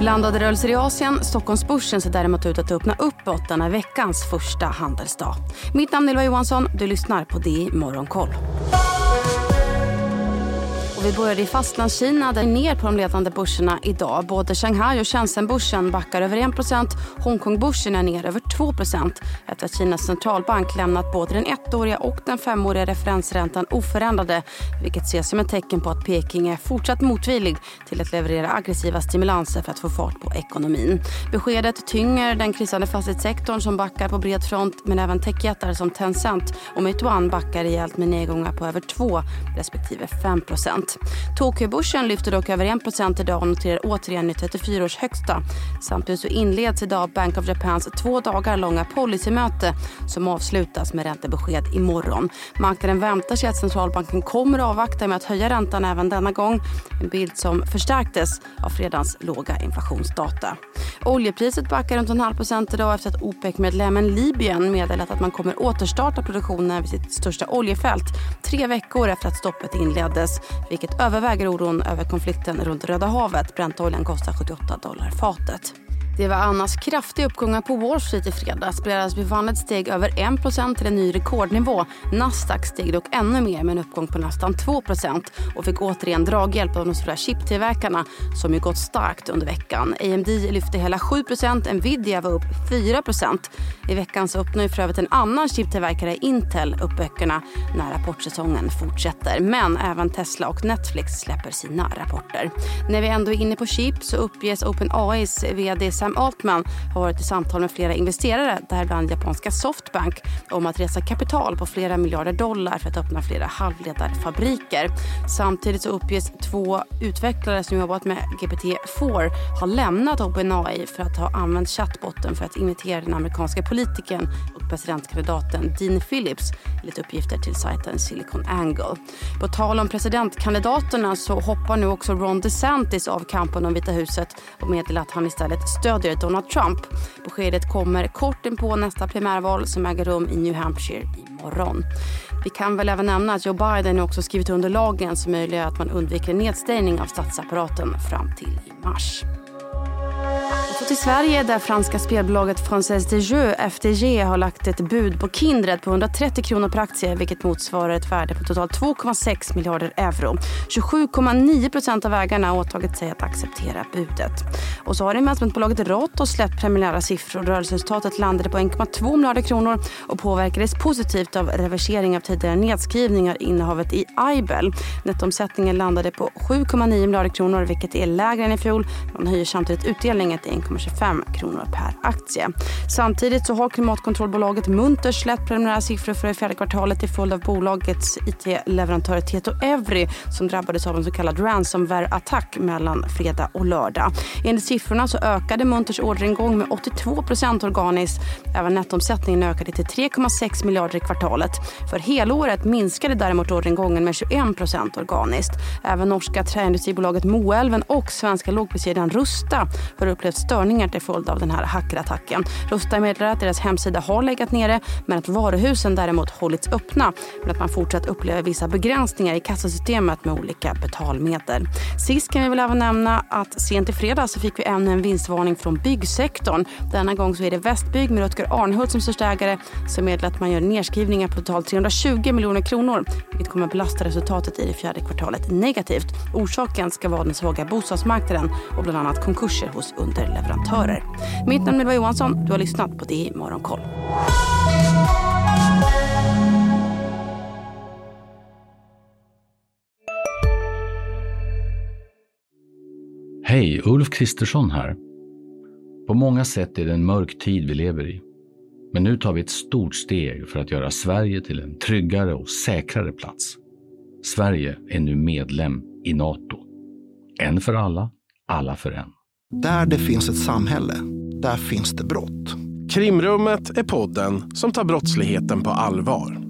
Blandade rörelser i Asien. Stockholmsbörsen ser däremot ut att öppna uppåt denna veckans första handelsdag. Mitt namn är Ylva Johansson. Du lyssnar på DI Morgonkoll. Och vi börjar i Fastlandskina där ner på de ledande börserna idag. Både Shanghai och Shenzhenbörsen backar över 1 Hongkongbörsen är ner över 2 efter att Kinas centralbank lämnat både den ettåriga och den femåriga referensräntan oförändrade vilket ses som ett tecken på att Peking är fortsatt motvillig till att leverera aggressiva stimulanser för att få fart på ekonomin. Beskedet tynger den krisande fastighetssektorn som backar på bred front men även techjättar som Tencent och Meituan backar rejält med nedgångar på över 2 respektive 5% Tokyobörsen lyfter dock över 1 idag och noterar återigen ny 34 års högsta. Samtidigt så inleds idag Bank of Japans två dagar långa policymöte som avslutas med räntebesked imorgon. Marknaden väntar sig att centralbanken kommer att avvakta med att höja räntan även denna gång. En bild som förstärktes av fredagens låga inflationsdata. Oljepriset backar runt en halv procent idag efter att OPEC-medlemmen Libyen meddelat att man kommer återstarta produktionen vid sitt största oljefält tre veckor efter att stoppet inleddes vilket överväger oron över konflikten runt Röda havet. Brentoljan kostar 78 dollar fatet. Det var annars kraftiga uppgångar på Wall Street i fredags. Bredasbyfallet steg över 1 till en ny rekordnivå. Nasdaq steg dock ännu mer med en uppgång på nästan 2% och fick återigen draghjälp av de stora chiptillverkarna som ju gått starkt under veckan. AMD lyfte hela 7% Nvidia var upp 4% I veckan så öppnar ju för övrigt en annan chiptillverkare, Intel, upp böckerna när rapportsäsongen fortsätter. Men även Tesla och Netflix släpper sina rapporter. När vi ändå är inne på chip så uppges OpenAIs vd Sam Altman har varit i samtal med flera investerare, däribland japanska Softbank, om att resa kapital på flera miljarder dollar för att öppna flera halvledarfabriker. Samtidigt så uppges två utvecklare som jobbat med GPT-4 ha lämnat OpenAI för att ha använt chattbotten för att imitera den amerikanska politikern och presidentkandidaten Dean Phillips enligt uppgifter till sajten Silicon Angle. På tal om presidentkandidaterna så hoppar nu också Ron DeSantis av kampen om Vita huset och meddelar att han istället stödjer stödjer Donald Trump. Beskedet kommer kort inpå nästa primärval som äger rum i New Hampshire imorgon. Vi kan väl även nämna att Joe Biden också skrivit under lagen som möjliggör att man undviker nedstängning av statsapparaten fram till i mars. Till Sverige där franska spelbolaget Française des Jeux, FDJ, har lagt ett bud på Kindred på 130 kronor per aktie vilket motsvarar ett värde på totalt 2,6 miljarder euro. 27,9 procent av ägarna har åtagit sig att acceptera budet. Och så har investmentbolaget Ratos släppt preliminära siffror. Rörelseresultatet landade på 1,2 miljarder kronor och påverkades positivt av reversering av tidigare nedskrivningar innehavet i Aibel. Nettomsättningen landade på 7,9 miljarder kronor vilket är lägre än i fjol. Man höjer samtidigt utdelningen till 1,25 kronor per aktie. Samtidigt så har klimatkontrollbolaget Munters släppt preliminära siffror för det fjärde kvartalet till följd av bolagets it-leverantör Tieto Evry som drabbades av en så kallad ransomware-attack mellan fredag och lördag. Enligt siffrorna så ökade Munters orderingång med 82 organiskt. Även nettomsättningen ökade till 3,6 miljarder i kvartalet. För helåret minskade däremot orderingången med 21 organiskt. Även norska träindustribolaget Moelven och svenska lågpriskedjan Rusta har upplevt störningar till följd av den här hackerattacken. Rusta meddelar att deras hemsida har legat nere men att varuhusen däremot hållits öppna men att man fortsatt upplever vissa begränsningar i kassasystemet med olika betalmedel. Sist kan vi väl även nämna att sent i fredags så fick vi ännu en vinstvarning från byggsektorn. Denna gång så är det Västbygg med Rutger Arnhult som största ägare som meddelar att man gör nedskrivningar på totalt 320 miljoner kronor vilket kommer att belasta resultatet i det fjärde kvartalet negativt. Orsaken ska vara den svaga bostadsmarknaden och bland annat konkurser hos underleverantörer. Mitt namn är Ylva Johansson. Du har lyssnat på DI Morgonkoll. Hej, Ulf Kristersson här. På många sätt är det en mörk tid vi lever i. Men nu tar vi ett stort steg för att göra Sverige till en tryggare och säkrare plats. Sverige är nu medlem i Nato. En för alla, alla för en. Där det finns ett samhälle, där finns det brott. Krimrummet är podden som tar brottsligheten på allvar.